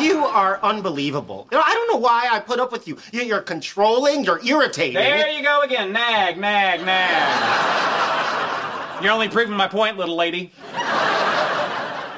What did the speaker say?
You are unbelievable. You know, I don't know why I put up with you. You- You're controlling, you're irritating. There you go again. Nag, nag, nag. You're only proving my point, little lady.